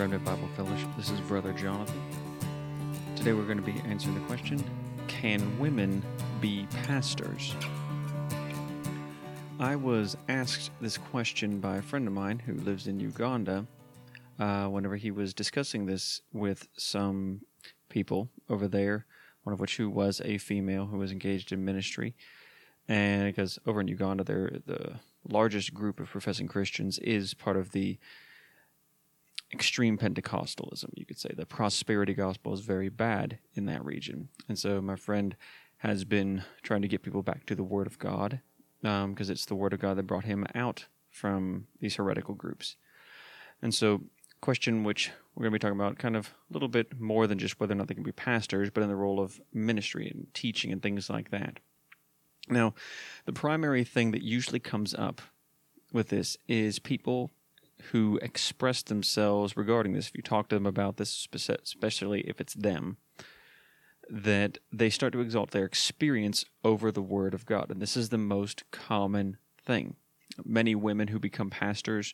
Remnant Bible Fellowship. This is Brother Jonathan. Today we're going to be answering the question Can women be pastors? I was asked this question by a friend of mine who lives in Uganda uh, whenever he was discussing this with some people over there, one of which who was a female who was engaged in ministry. And because over in Uganda, they're the largest group of professing Christians is part of the extreme Pentecostalism, you could say. The prosperity gospel is very bad in that region. And so my friend has been trying to get people back to the Word of God because um, it's the Word of God that brought him out from these heretical groups. And so, question which we're going to be talking about kind of a little bit more than just whether or not they can be pastors, but in the role of ministry and teaching and things like that. Now, the primary thing that usually comes up with this is people who express themselves regarding this, if you talk to them about this, especially if it's them, that they start to exalt their experience over the Word of God. And this is the most common thing. Many women who become pastors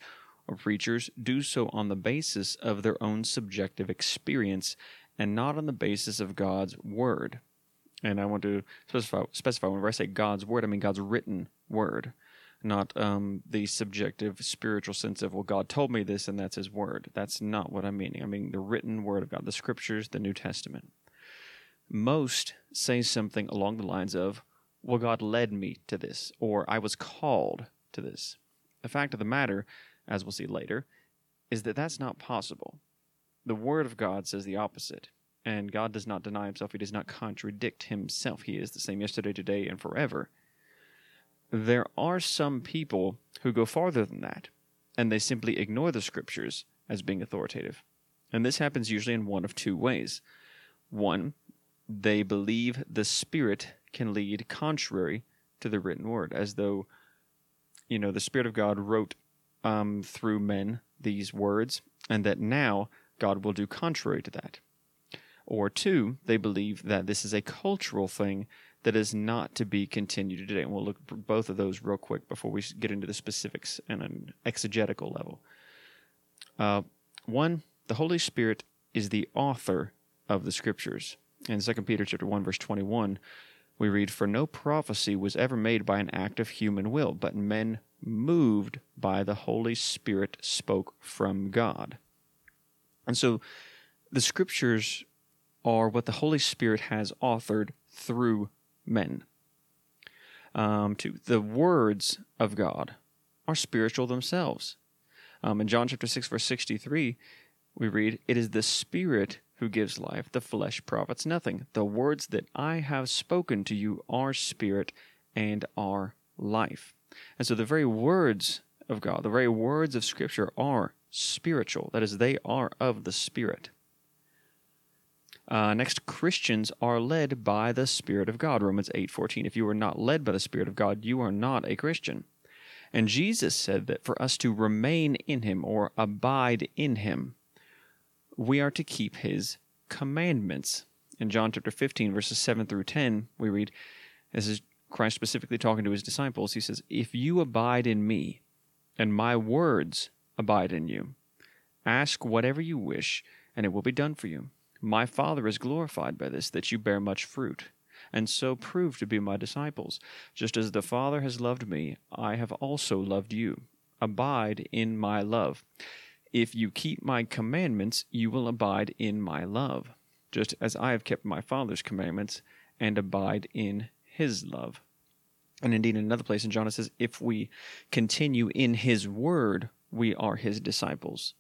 or preachers do so on the basis of their own subjective experience and not on the basis of God's Word. And I want to specify, specify whenever I say God's Word, I mean God's written Word not um, the subjective spiritual sense of well god told me this and that's his word. That's not what i'm meaning. I mean the written word of god the scriptures the new testament. Most say something along the lines of well god led me to this or i was called to this. The fact of the matter as we'll see later is that that's not possible. The word of god says the opposite and god does not deny himself. He does not contradict himself. He is the same yesterday today and forever there are some people who go farther than that, and they simply ignore the scriptures as being authoritative. And this happens usually in one of two ways. One, they believe the Spirit can lead contrary to the written word, as though, you know, the Spirit of God wrote um, through men these words, and that now God will do contrary to that. Or two, they believe that this is a cultural thing that is not to be continued today. And we'll look at both of those real quick before we get into the specifics and an exegetical level. Uh, one, the Holy Spirit is the author of the Scriptures. In 2 Peter chapter 1, verse 21, we read, For no prophecy was ever made by an act of human will, but men moved by the Holy Spirit spoke from God. And so the Scriptures are what the Holy Spirit has authored through men. Um, two, the words of God are spiritual themselves. Um, in John chapter 6, verse 63, we read, It is the Spirit who gives life, the flesh profits nothing. The words that I have spoken to you are spirit and are life. And so the very words of God, the very words of Scripture are spiritual. That is, they are of the Spirit. Uh, next, Christians are led by the Spirit of God. Romans 8:14. If you are not led by the Spirit of God, you are not a Christian. And Jesus said that for us to remain in him or abide in him, we are to keep his commandments. In John chapter 15, verses 7 through 10, we read, this is Christ specifically talking to his disciples. He says, If you abide in me, and my words abide in you, ask whatever you wish, and it will be done for you. My Father is glorified by this, that you bear much fruit, and so prove to be my disciples. Just as the Father has loved me, I have also loved you. Abide in my love. If you keep my commandments, you will abide in my love, just as I have kept my Father's commandments and abide in his love. And indeed, in another place in John, it says, If we continue in his word, we are his disciples.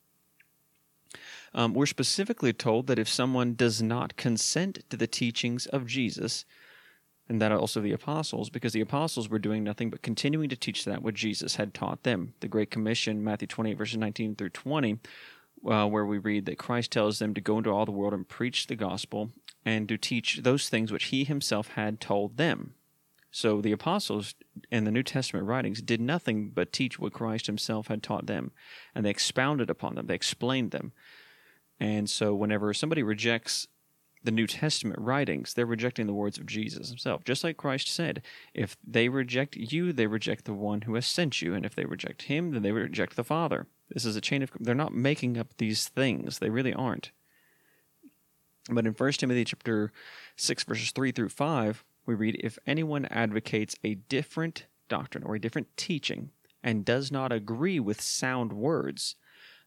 Um, we're specifically told that if someone does not consent to the teachings of Jesus, and that also the apostles, because the apostles were doing nothing but continuing to teach that what Jesus had taught them. The Great Commission, Matthew 28, verses 19 through 20, uh, where we read that Christ tells them to go into all the world and preach the gospel and to teach those things which he himself had told them. So the apostles in the New Testament writings did nothing but teach what Christ himself had taught them, and they expounded upon them, they explained them. And so, whenever somebody rejects the New Testament writings, they're rejecting the words of Jesus himself. Just like Christ said, if they reject you, they reject the one who has sent you. And if they reject him, then they reject the Father. This is a chain of. They're not making up these things. They really aren't. But in 1 Timothy chapter 6 verses 3 through 5, we read if anyone advocates a different doctrine or a different teaching and does not agree with sound words,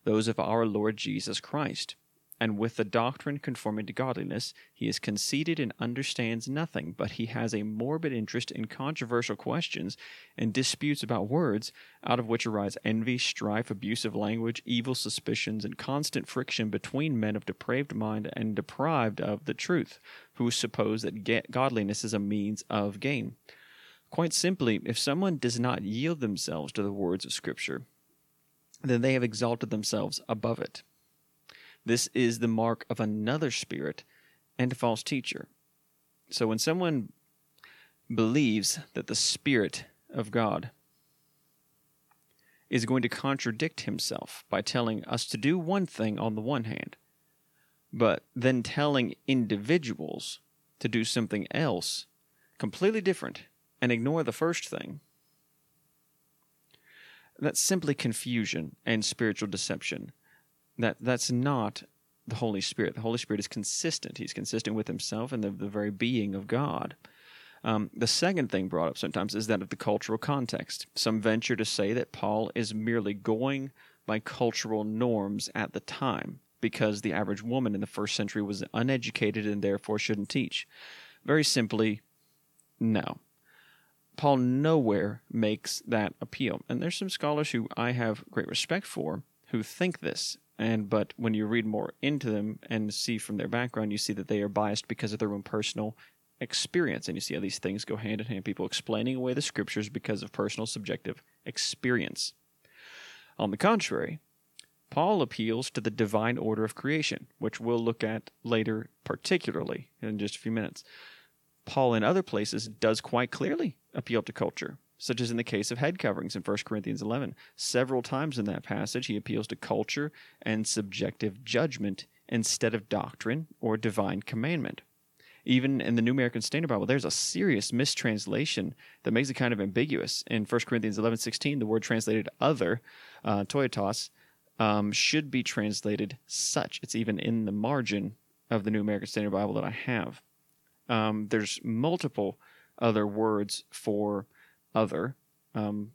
those of our Lord Jesus Christ, and with the doctrine conforming to godliness, he is conceited and understands nothing, but he has a morbid interest in controversial questions and disputes about words, out of which arise envy, strife, abusive language, evil suspicions, and constant friction between men of depraved mind and deprived of the truth, who suppose that godliness is a means of gain. Quite simply, if someone does not yield themselves to the words of Scripture, then they have exalted themselves above it. This is the mark of another spirit and a false teacher. So when someone believes that the Spirit of God is going to contradict himself by telling us to do one thing on the one hand, but then telling individuals to do something else completely different and ignore the first thing, that's simply confusion and spiritual deception. That that's not the Holy Spirit. The Holy Spirit is consistent. He's consistent with himself and the, the very being of God. Um, the second thing brought up sometimes is that of the cultural context. Some venture to say that Paul is merely going by cultural norms at the time because the average woman in the first century was uneducated and therefore shouldn't teach. Very simply, no. Paul nowhere makes that appeal. And there's some scholars who I have great respect for who think this and but when you read more into them and see from their background, you see that they are biased because of their own personal experience. And you see how these things go hand in hand. People explaining away the scriptures because of personal subjective experience. On the contrary, Paul appeals to the divine order of creation, which we'll look at later, particularly in just a few minutes. Paul, in other places, does quite clearly appeal to culture such as in the case of head coverings in 1 Corinthians 11. Several times in that passage, he appeals to culture and subjective judgment instead of doctrine or divine commandment. Even in the New American Standard Bible, there's a serious mistranslation that makes it kind of ambiguous. In 1 Corinthians 11 16, the word translated other, uh, toitos, um, should be translated such. It's even in the margin of the New American Standard Bible that I have. Um, there's multiple other words for other. Um,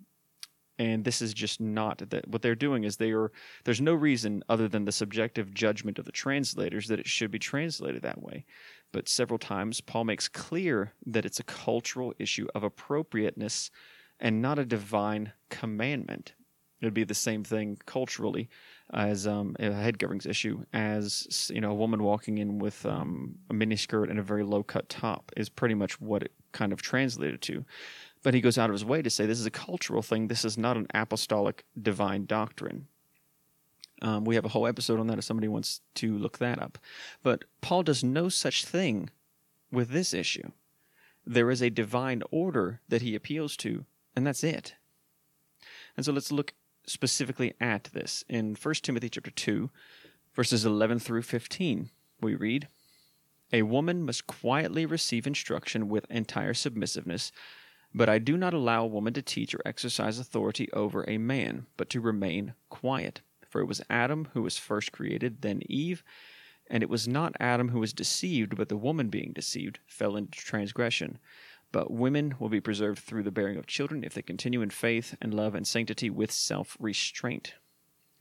and this is just not that what they're doing is they are there's no reason other than the subjective judgment of the translators that it should be translated that way but several times paul makes clear that it's a cultural issue of appropriateness and not a divine commandment it would be the same thing culturally as um, a head coverings issue as you know a woman walking in with um, a miniskirt and a very low cut top is pretty much what it kind of translated to but he goes out of his way to say this is a cultural thing. This is not an apostolic divine doctrine. Um, we have a whole episode on that if somebody wants to look that up. But Paul does no such thing with this issue. There is a divine order that he appeals to, and that's it. And so let's look specifically at this. In 1 Timothy chapter 2, verses 11 through 15, we read, A woman must quietly receive instruction with entire submissiveness but I do not allow a woman to teach or exercise authority over a man, but to remain quiet. For it was Adam who was first created, then Eve, and it was not Adam who was deceived, but the woman being deceived fell into transgression. But women will be preserved through the bearing of children if they continue in faith and love and sanctity with self restraint.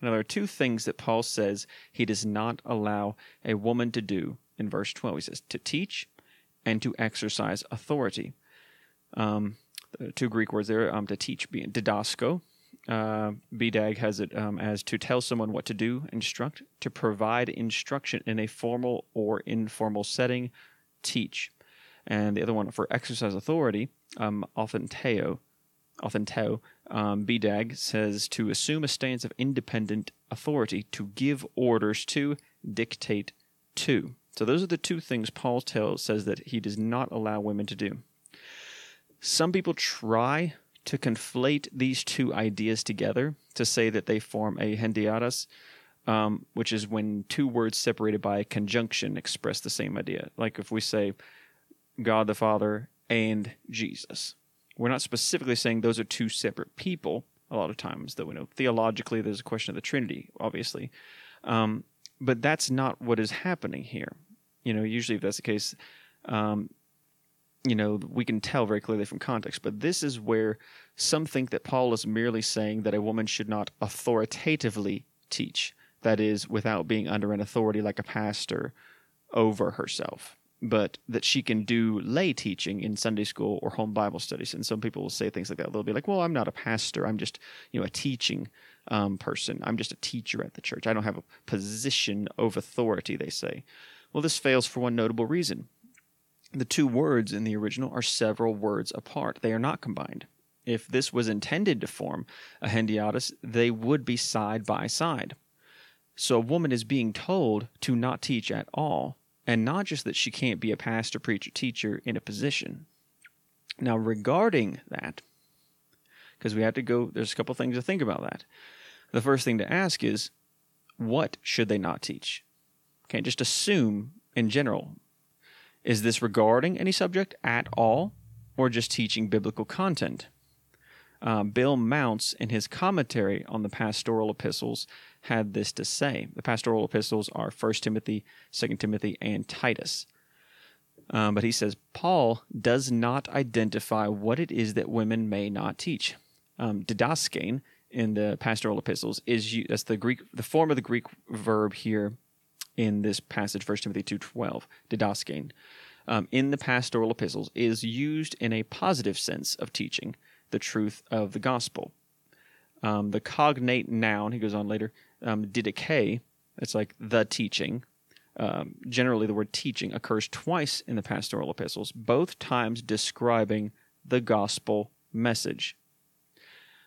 Now, there are two things that Paul says he does not allow a woman to do in verse 12. He says to teach and to exercise authority. Um, two Greek words there um, to teach, being didasko. Uh, BDAG has it um, as to tell someone what to do, instruct, to provide instruction in a formal or informal setting, teach. And the other one for exercise authority, um, authenteo, authenteo, um, BDAG says to assume a stance of independent authority, to give orders to, dictate to. So those are the two things Paul tells says that he does not allow women to do. Some people try to conflate these two ideas together to say that they form a hendiadys, um, which is when two words separated by a conjunction express the same idea. Like if we say God the Father and Jesus, we're not specifically saying those are two separate people, a lot of times, though we know theologically there's a question of the Trinity, obviously. Um, but that's not what is happening here. You know, usually if that's the case, um, you know, we can tell very clearly from context. But this is where some think that Paul is merely saying that a woman should not authoritatively teach, that is, without being under an authority like a pastor over herself, but that she can do lay teaching in Sunday school or home Bible studies. And some people will say things like that. They'll be like, "Well, I'm not a pastor. I'm just, you know, a teaching um, person. I'm just a teacher at the church. I don't have a position of authority." They say. Well, this fails for one notable reason. The two words in the original are several words apart. They are not combined. If this was intended to form a hendiadys, they would be side by side. So a woman is being told to not teach at all, and not just that she can't be a pastor, preacher, teacher in a position. Now, regarding that, because we have to go, there's a couple things to think about that. The first thing to ask is, what should they not teach? Can't just assume in general. Is this regarding any subject at all, or just teaching biblical content? Uh, Bill Mounce, in his commentary on the pastoral epistles, had this to say. The pastoral epistles are 1 Timothy, 2 Timothy, and Titus. Um, but he says Paul does not identify what it is that women may not teach. Um, didaskein in the pastoral epistles is that's the Greek the form of the Greek verb here in this passage, 1 Timothy two twelve. Didaskein um, in the pastoral epistles is used in a positive sense of teaching the truth of the gospel. Um, the cognate noun, he goes on later, um, didache, it's like the teaching. Um, generally, the word teaching occurs twice in the pastoral epistles, both times describing the gospel message.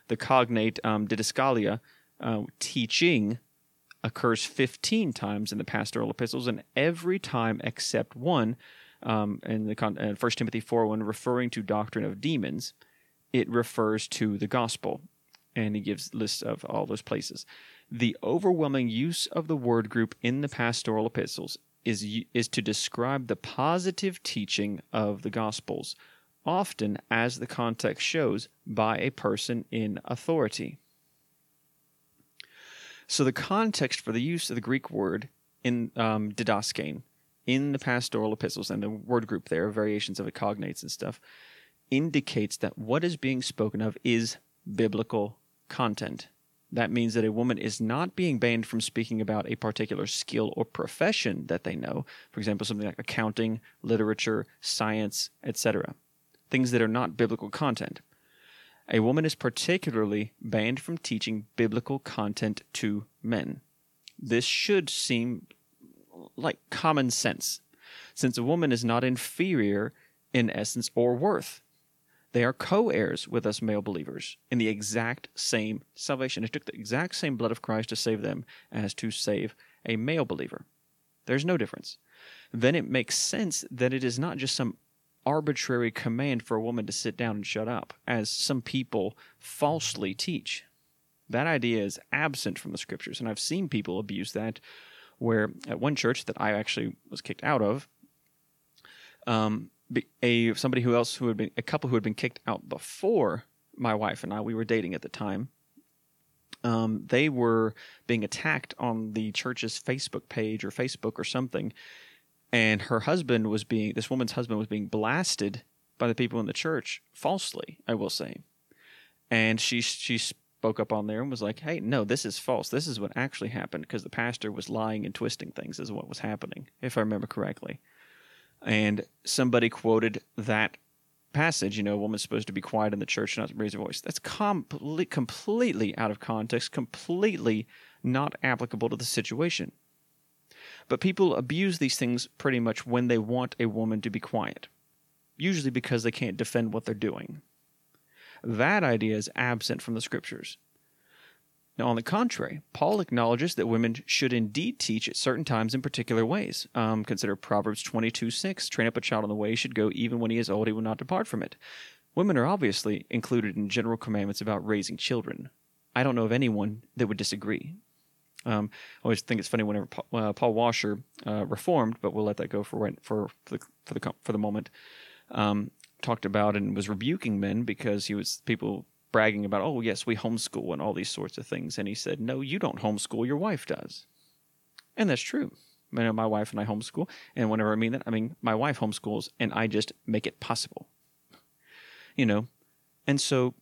The cognate um, didaskalia, uh, teaching, occurs 15 times in the pastoral epistles, and every time except one, um, in the uh, 1 Timothy 4 1, referring to doctrine of demons, it refers to the gospel. And he gives lists of all those places. The overwhelming use of the word group in the pastoral epistles is, is to describe the positive teaching of the gospels, often, as the context shows, by a person in authority. So the context for the use of the Greek word in um, in the pastoral epistles and the word group there, variations of it, cognates and stuff, indicates that what is being spoken of is biblical content. That means that a woman is not being banned from speaking about a particular skill or profession that they know, for example, something like accounting, literature, science, etc. Things that are not biblical content. A woman is particularly banned from teaching biblical content to men. This should seem like common sense, since a woman is not inferior in essence or worth. They are co heirs with us male believers in the exact same salvation. It took the exact same blood of Christ to save them as to save a male believer. There's no difference. Then it makes sense that it is not just some arbitrary command for a woman to sit down and shut up, as some people falsely teach. That idea is absent from the scriptures, and I've seen people abuse that. Where at one church that I actually was kicked out of, um, a somebody who else who had been a couple who had been kicked out before my wife and I we were dating at the time. Um, they were being attacked on the church's Facebook page or Facebook or something, and her husband was being this woman's husband was being blasted by the people in the church falsely. I will say, and she she spoke up on there and was like, "Hey, no, this is false. This is what actually happened because the pastor was lying and twisting things. Is what was happening, if I remember correctly." And somebody quoted that passage, you know, a woman's supposed to be quiet in the church not raise her voice. That's complete, completely out of context, completely not applicable to the situation. But people abuse these things pretty much when they want a woman to be quiet, usually because they can't defend what they're doing. That idea is absent from the scriptures. Now, on the contrary, Paul acknowledges that women should indeed teach at certain times in particular ways. Um, consider Proverbs 22 6. Train up a child in the way he should go, even when he is old, he will not depart from it. Women are obviously included in general commandments about raising children. I don't know of anyone that would disagree. Um, I always think it's funny whenever Paul, uh, Paul Washer uh, reformed, but we'll let that go for for for the for the, for the moment. Um, talked about and was rebuking men because he was people bragging about, oh, yes, we homeschool and all these sorts of things. And he said, no, you don't homeschool, your wife does. And that's true. You know, my wife and I homeschool. And whenever I mean that, I mean my wife homeschools and I just make it possible. You know, and so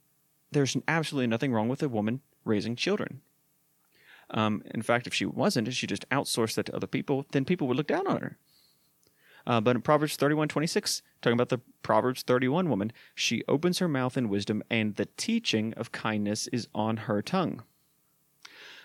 there's absolutely nothing wrong with a woman raising children. Um, in fact, if she wasn't, if she just outsourced that to other people, then people would look down on her. Uh, but in Proverbs 31 26, talking about the Proverbs 31 woman, she opens her mouth in wisdom, and the teaching of kindness is on her tongue.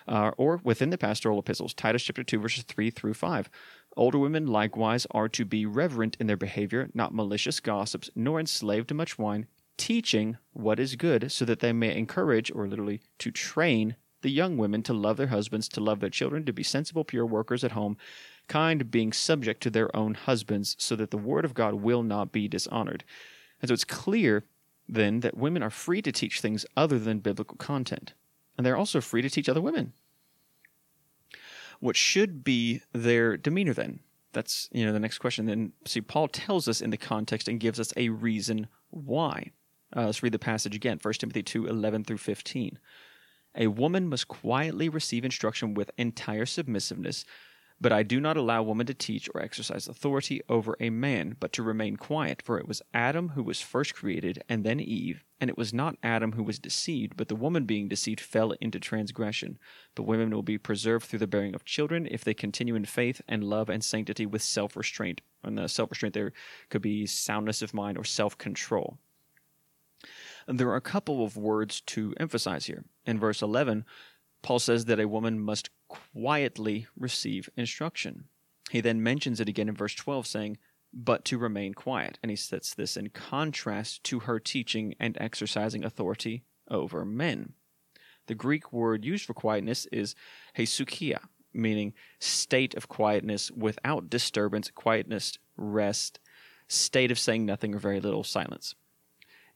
Uh, or within the pastoral epistles, Titus chapter 2, verses 3 through 5. Older women likewise are to be reverent in their behavior, not malicious gossips, nor enslaved to much wine, teaching what is good, so that they may encourage, or literally to train, the young women to love their husbands, to love their children, to be sensible, pure workers at home, kind, being subject to their own husbands, so that the word of God will not be dishonored. And so it's clear then that women are free to teach things other than biblical content. And they're also free to teach other women. What should be their demeanor then? That's you know the next question. Then see, Paul tells us in the context and gives us a reason why. Uh, let's read the passage again, 1 Timothy 2 11 through 15. A woman must quietly receive instruction with entire submissiveness, but I do not allow woman to teach or exercise authority over a man, but to remain quiet, for it was Adam who was first created, and then Eve, and it was not Adam who was deceived, but the woman being deceived fell into transgression. But women will be preserved through the bearing of children if they continue in faith and love and sanctity with self restraint. And the self restraint there could be soundness of mind or self control. There are a couple of words to emphasize here. In verse 11, Paul says that a woman must quietly receive instruction. He then mentions it again in verse 12, saying, but to remain quiet. And he sets this in contrast to her teaching and exercising authority over men. The Greek word used for quietness is hesukia, meaning state of quietness without disturbance, quietness, rest, state of saying nothing or very little silence.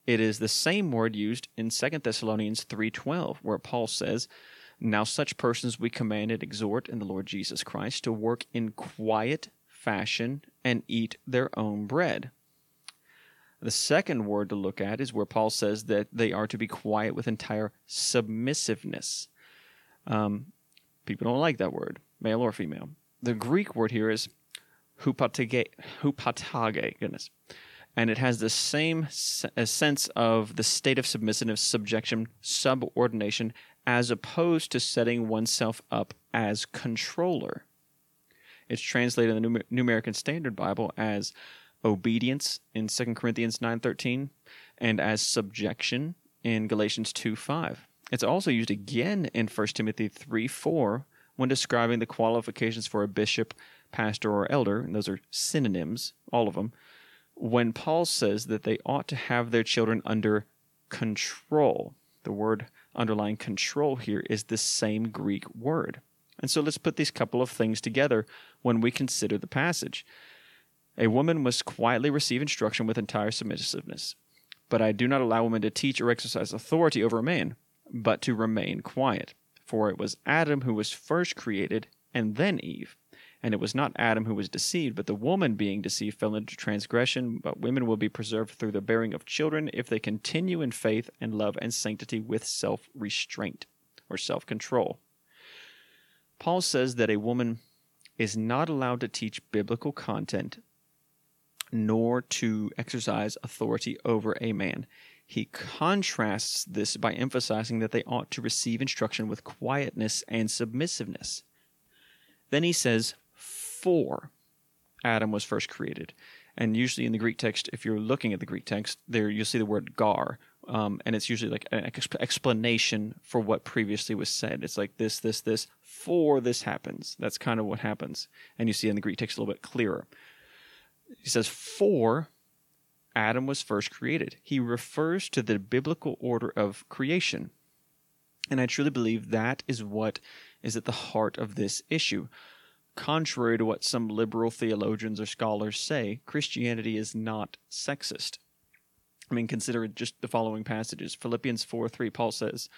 It is the same word used in 2 Thessalonians 3:12 where Paul says, "Now such persons we command and exhort in the Lord Jesus Christ to work in quiet fashion and eat their own bread." The second word to look at is where Paul says that they are to be quiet with entire submissiveness. Um, people don't like that word, male or female. The Greek word here is hupotage, hupotage goodness and it has the same sense of the state of submissive subjection, subordination, as opposed to setting oneself up as controller. It's translated in the New American Standard Bible as obedience in 2 Corinthians 9:13 and as subjection in Galatians 2:5. It's also used again in 1 Timothy 3:4 when describing the qualifications for a bishop, pastor, or elder, and those are synonyms, all of them when Paul says that they ought to have their children under control. The word underlying control here is the same Greek word. And so let's put these couple of things together when we consider the passage. A woman must quietly receive instruction with entire submissiveness. But I do not allow women to teach or exercise authority over a man, but to remain quiet. For it was Adam who was first created, and then Eve. And it was not Adam who was deceived, but the woman being deceived fell into transgression. But women will be preserved through the bearing of children if they continue in faith and love and sanctity with self restraint or self control. Paul says that a woman is not allowed to teach biblical content nor to exercise authority over a man. He contrasts this by emphasizing that they ought to receive instruction with quietness and submissiveness. Then he says, before Adam was first created. And usually in the Greek text, if you're looking at the Greek text, there you'll see the word gar, um, and it's usually like an explanation for what previously was said. It's like this, this, this, for this happens. That's kind of what happens. And you see in the Greek text a little bit clearer. He says, for Adam was first created. He refers to the biblical order of creation. And I truly believe that is what is at the heart of this issue. Contrary to what some liberal theologians or scholars say, Christianity is not sexist. I mean, consider just the following passages. Philippians 4 3, Paul says,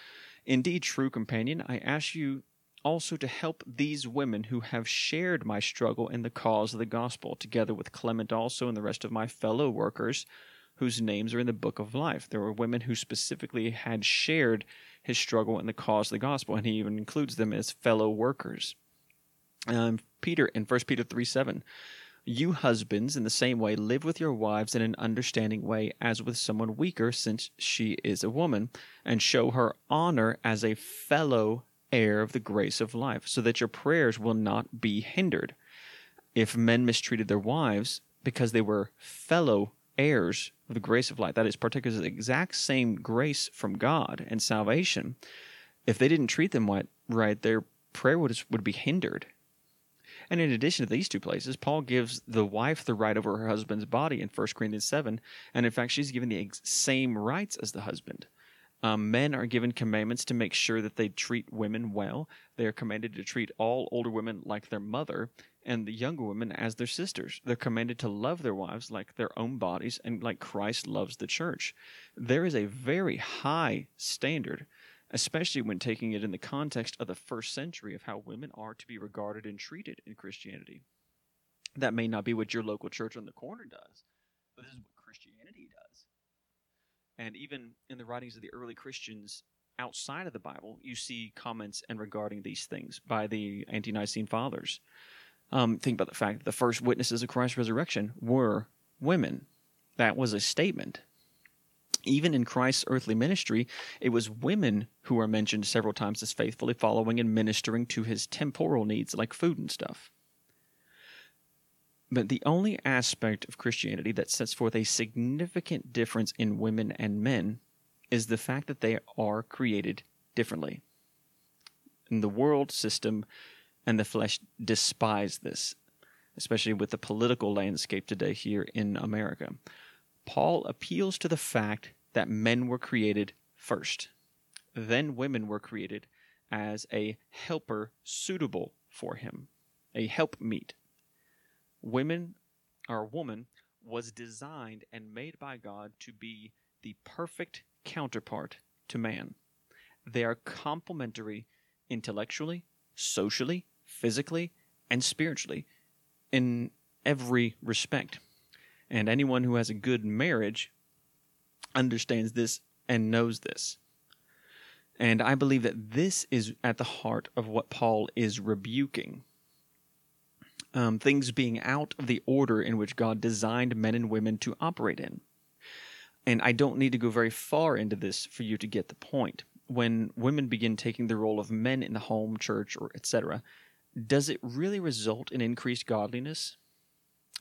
Indeed, true companion, I ask you also to help these women who have shared my struggle in the cause of the gospel, together with Clement also and the rest of my fellow workers, whose names are in the book of life. There were women who specifically had shared his struggle in the cause of the gospel, and he even includes them as fellow workers. Um, Peter in 1 Peter 3 7. You husbands, in the same way, live with your wives in an understanding way as with someone weaker, since she is a woman, and show her honor as a fellow heir of the grace of life, so that your prayers will not be hindered. If men mistreated their wives because they were fellow heirs of the grace of life, that is, partakers of the exact same grace from God and salvation, if they didn't treat them right, their prayer would, would be hindered. And in addition to these two places, Paul gives the wife the right over her husband's body in 1 Corinthians 7. And in fact, she's given the ex- same rights as the husband. Um, men are given commandments to make sure that they treat women well. They are commanded to treat all older women like their mother and the younger women as their sisters. They're commanded to love their wives like their own bodies and like Christ loves the church. There is a very high standard especially when taking it in the context of the first century of how women are to be regarded and treated in Christianity. That may not be what your local church on the corner does, but this is what Christianity does. And even in the writings of the early Christians outside of the Bible, you see comments and regarding these things by the ante Nicene fathers. Um, think about the fact that the first witnesses of Christ's resurrection were women. That was a statement even in Christ's earthly ministry, it was women who are mentioned several times as faithfully following and ministering to his temporal needs, like food and stuff. But the only aspect of Christianity that sets forth a significant difference in women and men is the fact that they are created differently. And the world system and the flesh despise this, especially with the political landscape today here in America. Paul appeals to the fact that men were created first. Then women were created as a helper suitable for him, a helpmeet. Women, or woman, was designed and made by God to be the perfect counterpart to man. They are complementary intellectually, socially, physically, and spiritually in every respect. And anyone who has a good marriage understands this and knows this. And I believe that this is at the heart of what Paul is rebuking. Um, things being out of the order in which God designed men and women to operate in. And I don't need to go very far into this for you to get the point. When women begin taking the role of men in the home, church, or etc., does it really result in increased godliness?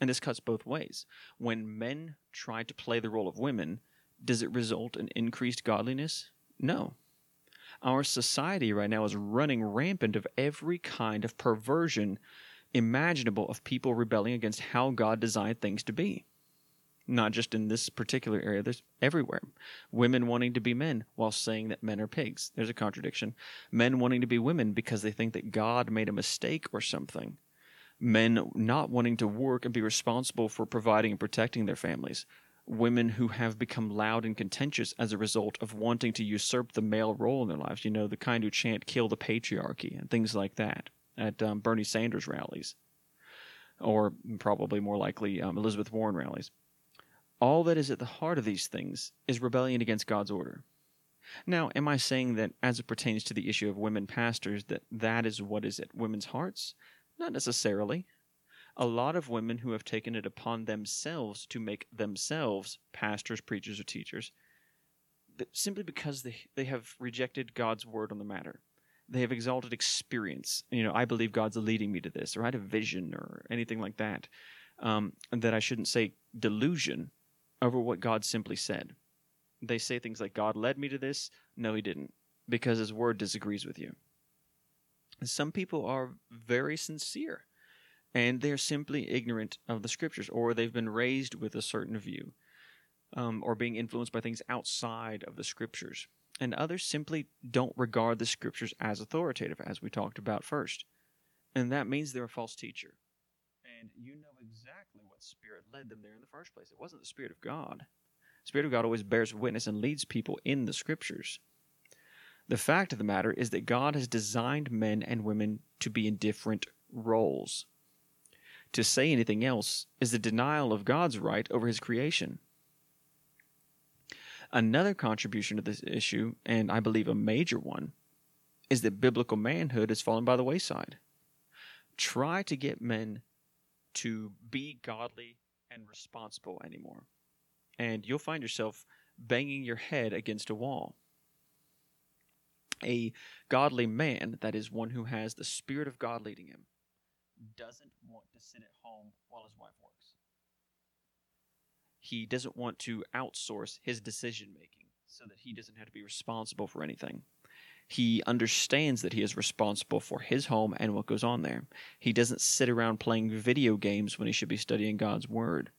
And this cuts both ways. When men try to play the role of women, does it result in increased godliness? No. Our society right now is running rampant of every kind of perversion imaginable of people rebelling against how God designed things to be. Not just in this particular area, there's everywhere. Women wanting to be men while saying that men are pigs. There's a contradiction. Men wanting to be women because they think that God made a mistake or something men not wanting to work and be responsible for providing and protecting their families, women who have become loud and contentious as a result of wanting to usurp the male role in their lives, you know, the kind who chant kill the patriarchy and things like that at um, Bernie Sanders rallies, or probably more likely um, Elizabeth Warren rallies. All that is at the heart of these things is rebellion against God's order. Now, am I saying that as it pertains to the issue of women pastors that that is what is at women's hearts? Not necessarily. A lot of women who have taken it upon themselves to make themselves pastors, preachers, or teachers, simply because they, they have rejected God's word on the matter. They have exalted experience. You know, I believe God's leading me to this, or I had a vision, or anything like that. Um, that I shouldn't say delusion over what God simply said. They say things like, God led me to this. No, he didn't, because his word disagrees with you. Some people are very sincere and they're simply ignorant of the scriptures or they've been raised with a certain view um, or being influenced by things outside of the scriptures. And others simply don't regard the scriptures as authoritative, as we talked about first. And that means they're a false teacher. And you know exactly what spirit led them there in the first place. It wasn't the Spirit of God. The Spirit of God always bears witness and leads people in the scriptures. The fact of the matter is that God has designed men and women to be in different roles. To say anything else is the denial of God's right over his creation. Another contribution to this issue, and I believe a major one, is that biblical manhood has fallen by the wayside. Try to get men to be godly and responsible anymore, and you'll find yourself banging your head against a wall. A godly man, that is one who has the Spirit of God leading him, doesn't want to sit at home while his wife works. He doesn't want to outsource his decision making so that he doesn't have to be responsible for anything. He understands that he is responsible for his home and what goes on there. He doesn't sit around playing video games when he should be studying God's Word.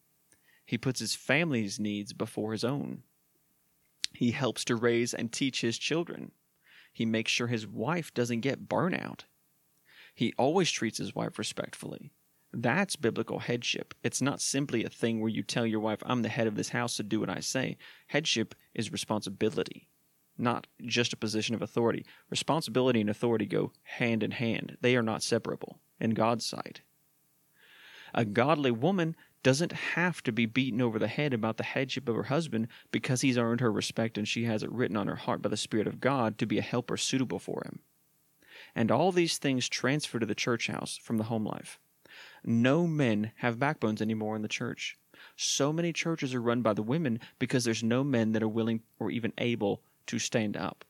He puts his family's needs before his own. He helps to raise and teach his children. He makes sure his wife doesn't get burnout. He always treats his wife respectfully. That's biblical headship. It's not simply a thing where you tell your wife, I'm the head of this house, so do what I say. Headship is responsibility, not just a position of authority. Responsibility and authority go hand in hand, they are not separable in God's sight. A godly woman doesn't have to be beaten over the head about the headship of her husband because he's earned her respect and she has it written on her heart by the Spirit of God to be a helper suitable for him. And all these things transfer to the church house from the home life. No men have backbones anymore in the church. So many churches are run by the women because there's no men that are willing or even able to stand up.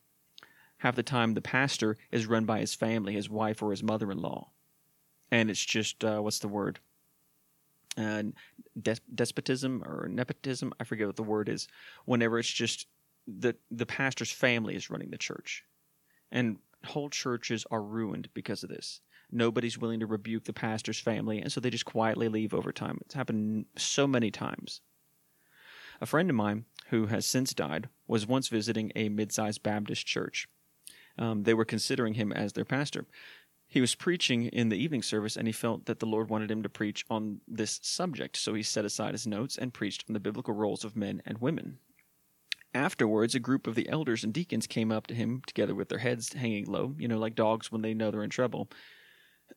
Half the time, the pastor is run by his family, his wife, or his mother in law. And it's just, uh, what's the word? Uh, des- despotism or nepotism. I forget what the word is. Whenever it's just the the pastor's family is running the church, and whole churches are ruined because of this. Nobody's willing to rebuke the pastor's family, and so they just quietly leave over time. It's happened so many times. A friend of mine who has since died was once visiting a mid-sized Baptist church. Um, they were considering him as their pastor he was preaching in the evening service and he felt that the Lord wanted him to preach on this subject, so he set aside his notes and preached on the biblical roles of men and women. Afterwards, a group of the elders and deacons came up to him, together with their heads hanging low, you know, like dogs when they know they're in trouble.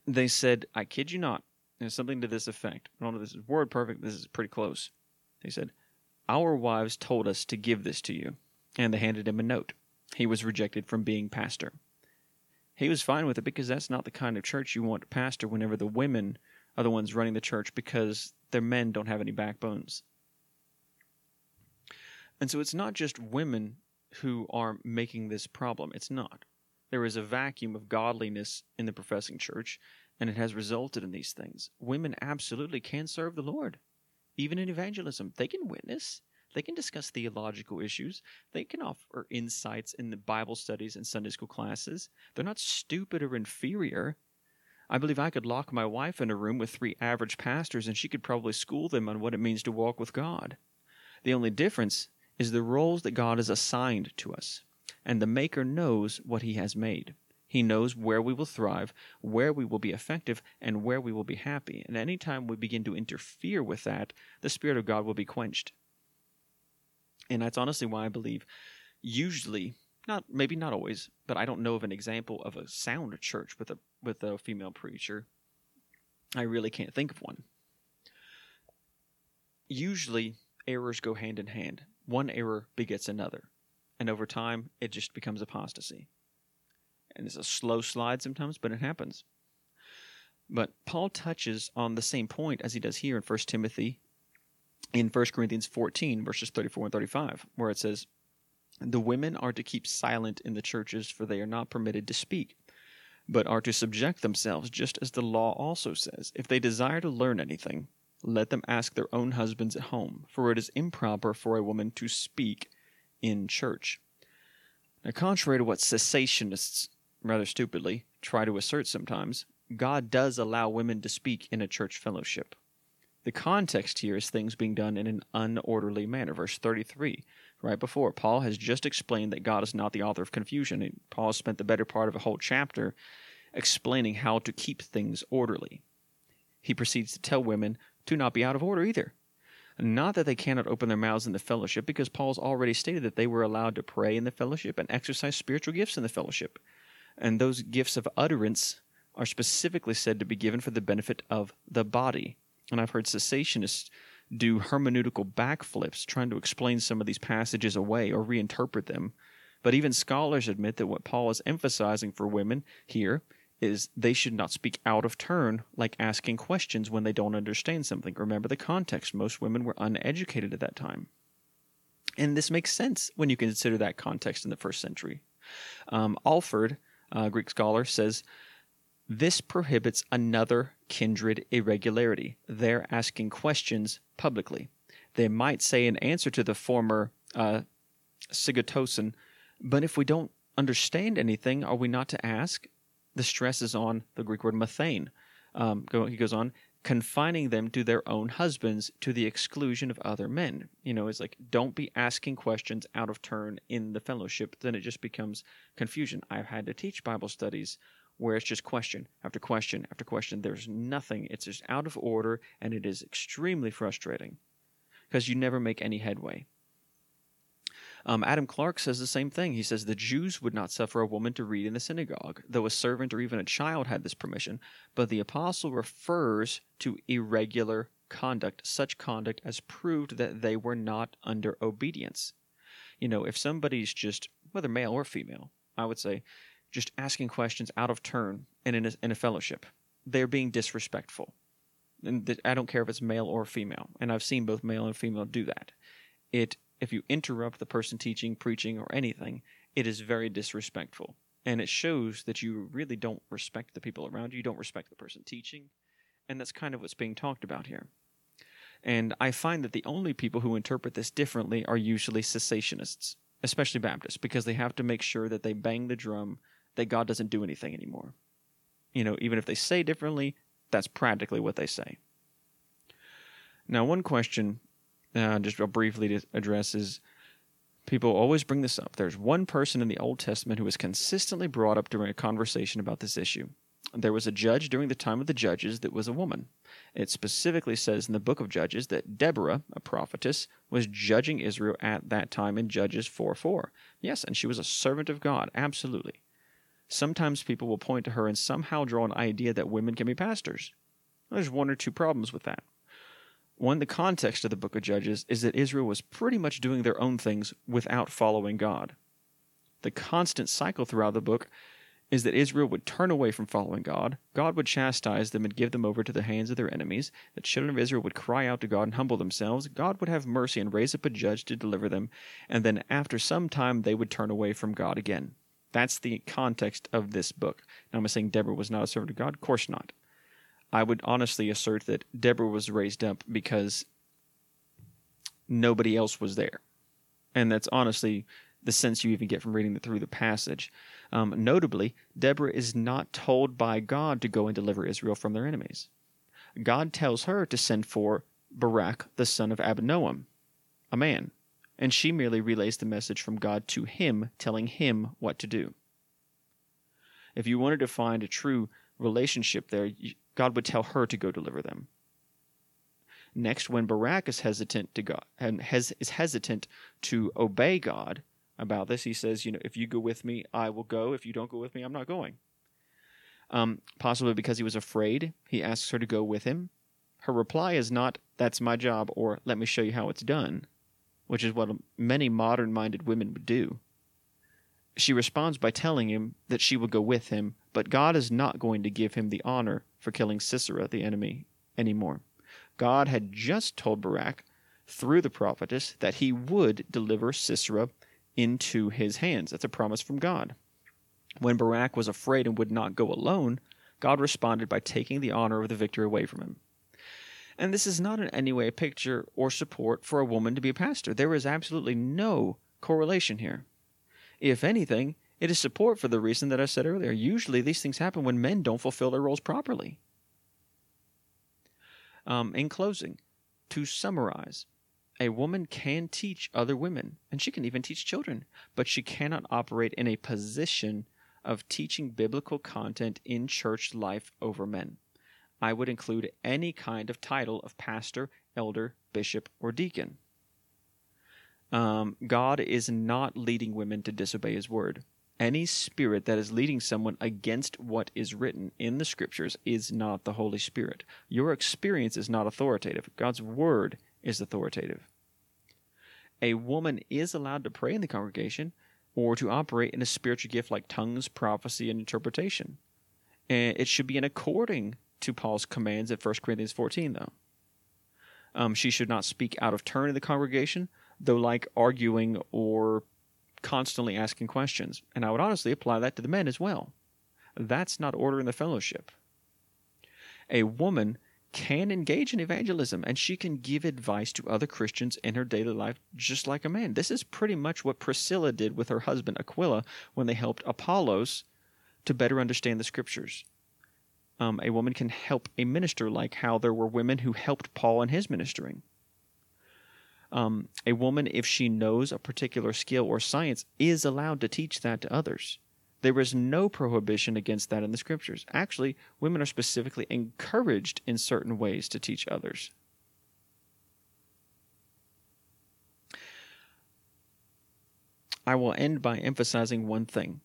They said, I kid you not, there's something to this effect. I don't know if this is word perfect, this is pretty close. They said, Our wives told us to give this to you. And they handed him a note. He was rejected from being pastor he was fine with it because that's not the kind of church you want to pastor whenever the women are the ones running the church because their men don't have any backbones. And so it's not just women who are making this problem. It's not. There is a vacuum of godliness in the professing church, and it has resulted in these things. Women absolutely can serve the Lord, even in evangelism. They can witness, they can discuss theological issues. They can offer insights in the Bible studies and Sunday school classes. They're not stupid or inferior. I believe I could lock my wife in a room with three average pastors and she could probably school them on what it means to walk with God. The only difference is the roles that God has assigned to us. And the Maker knows what He has made. He knows where we will thrive, where we will be effective, and where we will be happy. And any time we begin to interfere with that, the Spirit of God will be quenched and that's honestly why I believe usually not maybe not always, but I don't know of an example of a sound church with a with a female preacher. I really can't think of one. Usually errors go hand in hand. One error begets another, and over time it just becomes apostasy. And it's a slow slide sometimes, but it happens. But Paul touches on the same point as he does here in 1 Timothy in 1 Corinthians 14, verses 34 and 35, where it says, The women are to keep silent in the churches, for they are not permitted to speak, but are to subject themselves, just as the law also says. If they desire to learn anything, let them ask their own husbands at home, for it is improper for a woman to speak in church. Now, contrary to what cessationists, rather stupidly, try to assert sometimes, God does allow women to speak in a church fellowship. The context here is things being done in an unorderly manner. Verse 33, right before, Paul has just explained that God is not the author of confusion. Paul spent the better part of a whole chapter explaining how to keep things orderly. He proceeds to tell women to not be out of order either. Not that they cannot open their mouths in the fellowship, because Paul's already stated that they were allowed to pray in the fellowship and exercise spiritual gifts in the fellowship. And those gifts of utterance are specifically said to be given for the benefit of the body, and I've heard cessationists do hermeneutical backflips trying to explain some of these passages away or reinterpret them. But even scholars admit that what Paul is emphasizing for women here is they should not speak out of turn, like asking questions when they don't understand something. Remember the context. Most women were uneducated at that time. And this makes sense when you consider that context in the first century. Um, Alford, a Greek scholar, says this prohibits another kindred irregularity. They're asking questions publicly. They might say an answer to the former uh, sigatosan, but if we don't understand anything, are we not to ask? The stress is on the Greek word mathein. Um, go, he goes on, confining them to their own husbands to the exclusion of other men. You know, it's like, don't be asking questions out of turn in the fellowship. Then it just becomes confusion. I've had to teach Bible studies where it's just question after question after question. There's nothing. It's just out of order, and it is extremely frustrating because you never make any headway. Um, Adam Clarke says the same thing. He says the Jews would not suffer a woman to read in the synagogue, though a servant or even a child had this permission. But the apostle refers to irregular conduct, such conduct as proved that they were not under obedience. You know, if somebody's just, whether male or female, I would say, just asking questions out of turn and in a, in a fellowship, they're being disrespectful. And I don't care if it's male or female, and I've seen both male and female do that. It if you interrupt the person teaching, preaching, or anything, it is very disrespectful. And it shows that you really don't respect the people around you, you don't respect the person teaching. And that's kind of what's being talked about here. And I find that the only people who interpret this differently are usually cessationists, especially Baptists, because they have to make sure that they bang the drum that God doesn't do anything anymore. You know, even if they say differently, that's practically what they say. Now, one question uh, just real briefly to address is people always bring this up. There's one person in the Old Testament who was consistently brought up during a conversation about this issue. There was a judge during the time of the judges that was a woman. It specifically says in the book of Judges that Deborah, a prophetess, was judging Israel at that time in Judges 4 4. Yes, and she was a servant of God, absolutely. Sometimes people will point to her and somehow draw an idea that women can be pastors. There's one or two problems with that. One, the context of the book of Judges is that Israel was pretty much doing their own things without following God. The constant cycle throughout the book is that Israel would turn away from following God, God would chastise them and give them over to the hands of their enemies, the children of Israel would cry out to God and humble themselves, God would have mercy and raise up a judge to deliver them, and then after some time they would turn away from God again. That's the context of this book. Now, am I saying Deborah was not a servant of God? Of course not. I would honestly assert that Deborah was raised up because nobody else was there. And that's honestly the sense you even get from reading through the passage. Um, notably, Deborah is not told by God to go and deliver Israel from their enemies. God tells her to send for Barak, the son of Abinoam, a man, and she merely relays the message from God to him, telling him what to do. If you wanted to find a true relationship there, God would tell her to go deliver them. Next, when Barak is hesitant to God and has, is hesitant to obey God about this, he says, "You know, if you go with me, I will go. If you don't go with me, I'm not going." Um, possibly because he was afraid, he asks her to go with him. Her reply is not, "That's my job," or "Let me show you how it's done," which is what many modern-minded women would do. She responds by telling him that she will go with him, but God is not going to give him the honor for killing Sisera, the enemy, anymore. God had just told Barak through the prophetess that he would deliver Sisera into his hands. That's a promise from God. When Barak was afraid and would not go alone, God responded by taking the honor of the victory away from him. And this is not in any way a picture or support for a woman to be a pastor. There is absolutely no correlation here. If anything, it is support for the reason that I said earlier. Usually, these things happen when men don't fulfill their roles properly. Um, in closing, to summarize, a woman can teach other women, and she can even teach children, but she cannot operate in a position of teaching biblical content in church life over men. I would include any kind of title of pastor, elder, bishop, or deacon. Um, God is not leading women to disobey his word any spirit that is leading someone against what is written in the scriptures is not the Holy Spirit. Your experience is not authoritative. God's word is authoritative. A woman is allowed to pray in the congregation or to operate in a spiritual gift like tongues, prophecy, and interpretation. It should be in according to Paul's commands at 1 Corinthians 14, though. Um, she should not speak out of turn in the congregation, though like arguing or constantly asking questions. And I would honestly apply that to the men as well. That's not order in the fellowship. A woman can engage in evangelism and she can give advice to other Christians in her daily life just like a man. This is pretty much what Priscilla did with her husband Aquila when they helped Apollos to better understand the scriptures. Um, a woman can help a minister like how there were women who helped Paul in his ministering. Um, a woman, if she knows a particular skill or science, is allowed to teach that to others. There is no prohibition against that in the scriptures. Actually, women are specifically encouraged in certain ways to teach others. I will end by emphasizing one thing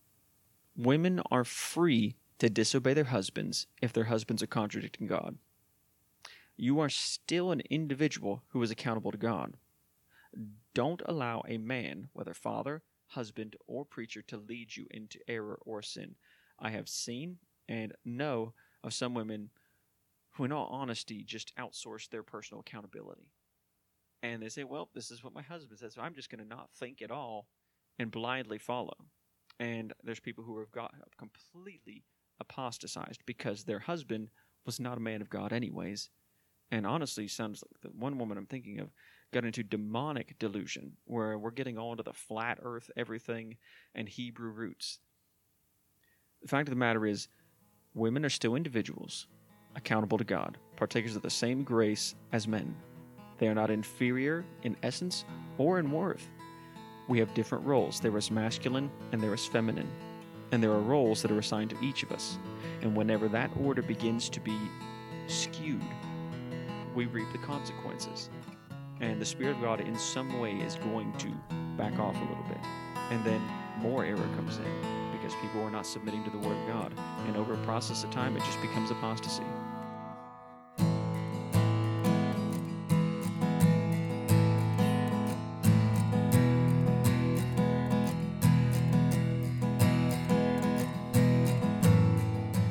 women are free to disobey their husbands if their husbands are contradicting God. You are still an individual who is accountable to God. Don't allow a man, whether father, husband, or preacher to lead you into error or sin. I have seen and know of some women who, in all honesty, just outsource their personal accountability. And they say, well, this is what my husband says, so I'm just going to not think at all and blindly follow. And there's people who have got completely apostatized because their husband was not a man of God, anyways. And honestly, sounds like the one woman I'm thinking of got into demonic delusion, where we're getting all into the flat earth, everything, and Hebrew roots. The fact of the matter is, women are still individuals, accountable to God, partakers of the same grace as men. They are not inferior in essence or in worth. We have different roles. There is masculine and there is feminine. And there are roles that are assigned to each of us. And whenever that order begins to be skewed, we reap the consequences and the Spirit of God in some way is going to back off a little bit. And then more error comes in because people are not submitting to the Word of God. And over a process of time, it just becomes apostasy.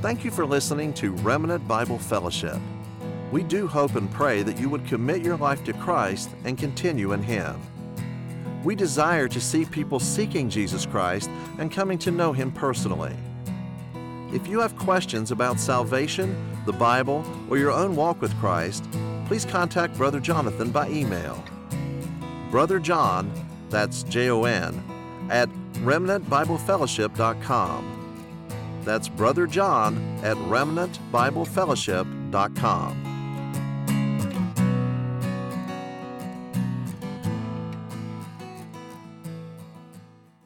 Thank you for listening to Remnant Bible Fellowship. We do hope and pray that you would commit your life to Christ and continue in Him. We desire to see people seeking Jesus Christ and coming to know Him personally. If you have questions about salvation, the Bible, or your own walk with Christ, please contact Brother Jonathan by email. Brother John, that's J O N, at remnantbiblefellowship.com. That's Brother John at remnantbiblefellowship.com.